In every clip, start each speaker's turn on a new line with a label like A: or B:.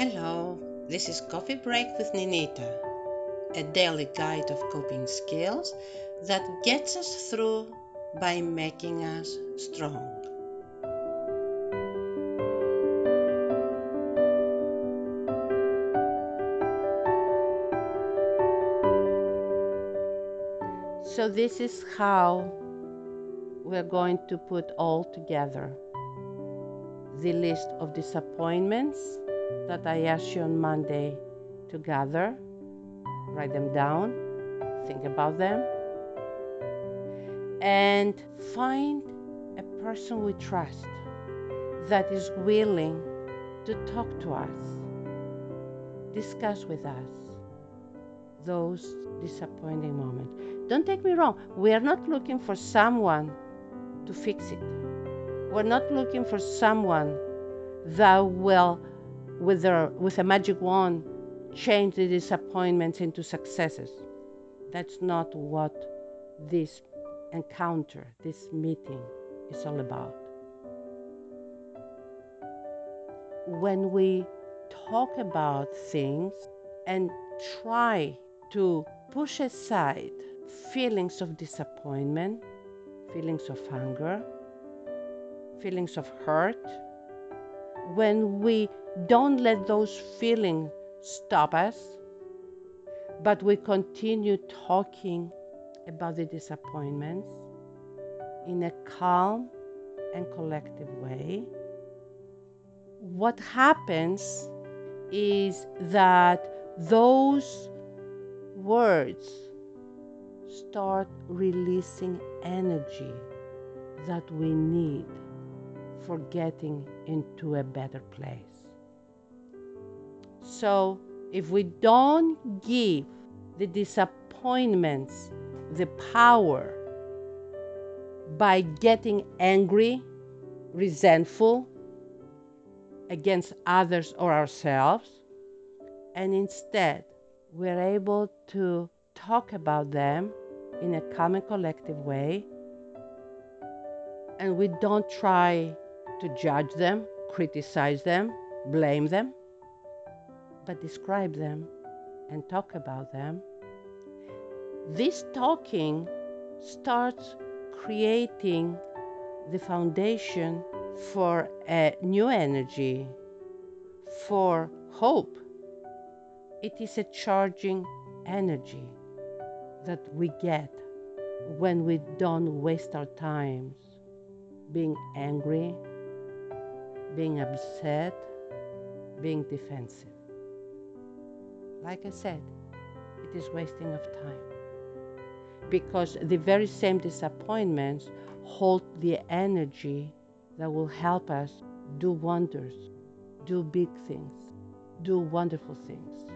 A: Hello, this is Coffee Break with Ninita, a daily guide of coping skills that gets us through by making us strong.
B: So, this is how we're going to put all together the list of disappointments that I asked you on Monday to gather, write them down, think about them, and find a person we trust that is willing to talk to us, discuss with us those disappointing moments. Don't take me wrong, we are not looking for someone to fix it. We're not looking for someone that will, with, their, with a magic wand, change the disappointments into successes. That's not what this encounter, this meeting is all about. When we talk about things and try to push aside feelings of disappointment, feelings of anger, feelings of hurt, when we don't let those feelings stop us, but we continue talking about the disappointments in a calm and collective way, what happens is that those words start releasing energy that we need for getting into a better place. So, if we don't give the disappointments the power by getting angry, resentful against others or ourselves, and instead we're able to talk about them in a calm and collective way, and we don't try to judge them, criticize them, blame them, but describe them and talk about them. This talking starts creating the foundation for a new energy, for hope. It is a charging energy that we get when we don't waste our times being angry, being upset, being defensive. Like I said, it is wasting of time because the very same disappointments hold the energy that will help us do wonders, do big things, do wonderful things.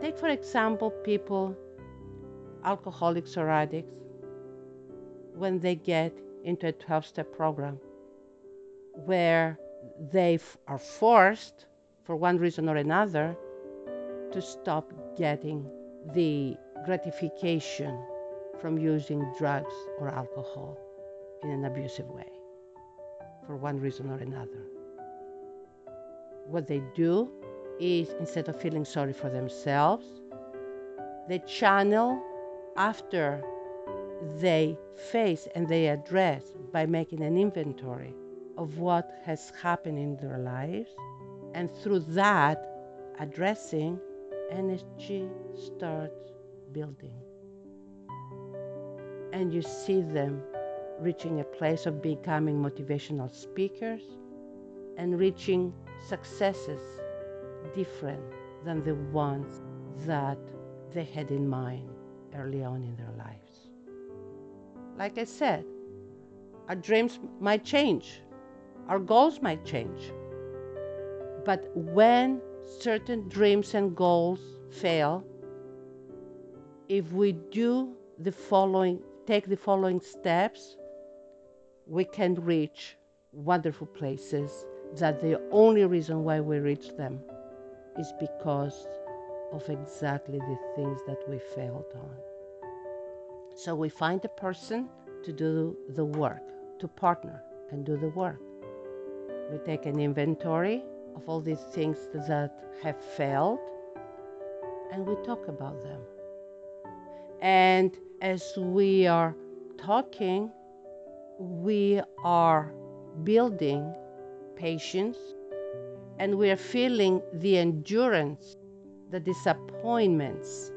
B: Take, for example, people, alcoholics or addicts, when they get into a 12 step program where they f- are forced, for one reason or another, to stop getting the gratification from using drugs or alcohol in an abusive way for one reason or another. What they do is instead of feeling sorry for themselves, they channel after they face and they address by making an inventory of what has happened in their lives. And through that addressing, energy starts building. And you see them reaching a place of becoming motivational speakers and reaching successes different than the ones that they had in mind early on in their lives. Like I said, our dreams might change, our goals might change. But when certain dreams and goals fail, if we do the following, take the following steps, we can reach wonderful places that the only reason why we reach them is because of exactly the things that we failed on. So we find a person to do the work, to partner and do the work. We take an inventory of all these things that have failed and we talk about them. And as we are talking, we are building patience and we are feeling the endurance, the disappointments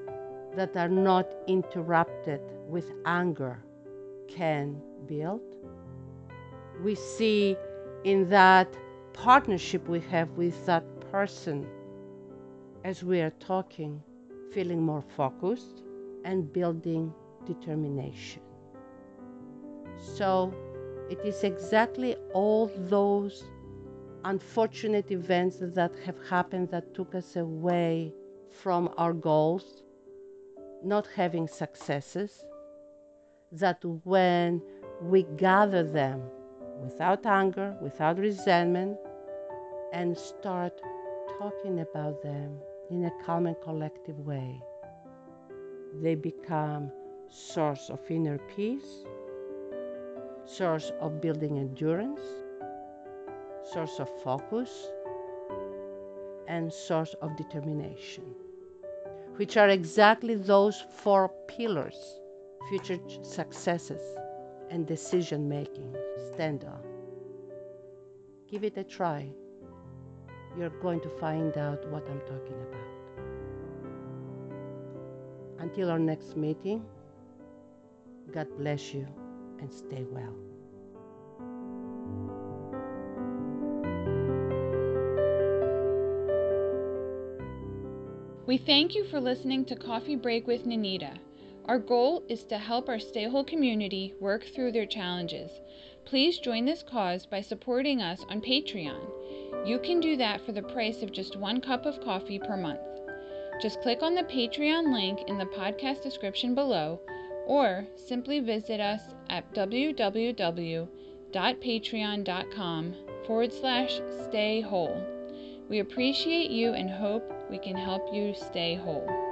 B: that are not interrupted with anger can build. We see in that partnership we have with that person as we are talking, feeling more focused and building determination. So it is exactly all those unfortunate events that have happened that took us away from our goals, not having successes, that when we gather them without anger, without resentment, and start talking about them in a calm and collective way, they become source of inner peace, source of building endurance, source of focus, and source of determination, which are exactly those four pillars future successes and decision making stand on. Give it a try. You're going to find out what I'm talking about. Until our next meeting, God bless you and stay well.
C: We thank you for listening to Coffee Break with Ninita. Our goal is to help our Stay Whole community work through their challenges. Please join this cause by supporting us on Patreon. You can do that for the price of just one cup of coffee per month. Just click on the Patreon link in the podcast description below or simply visit us at www.patreon.com forward slash stay whole. We appreciate you and hope we can help you stay whole.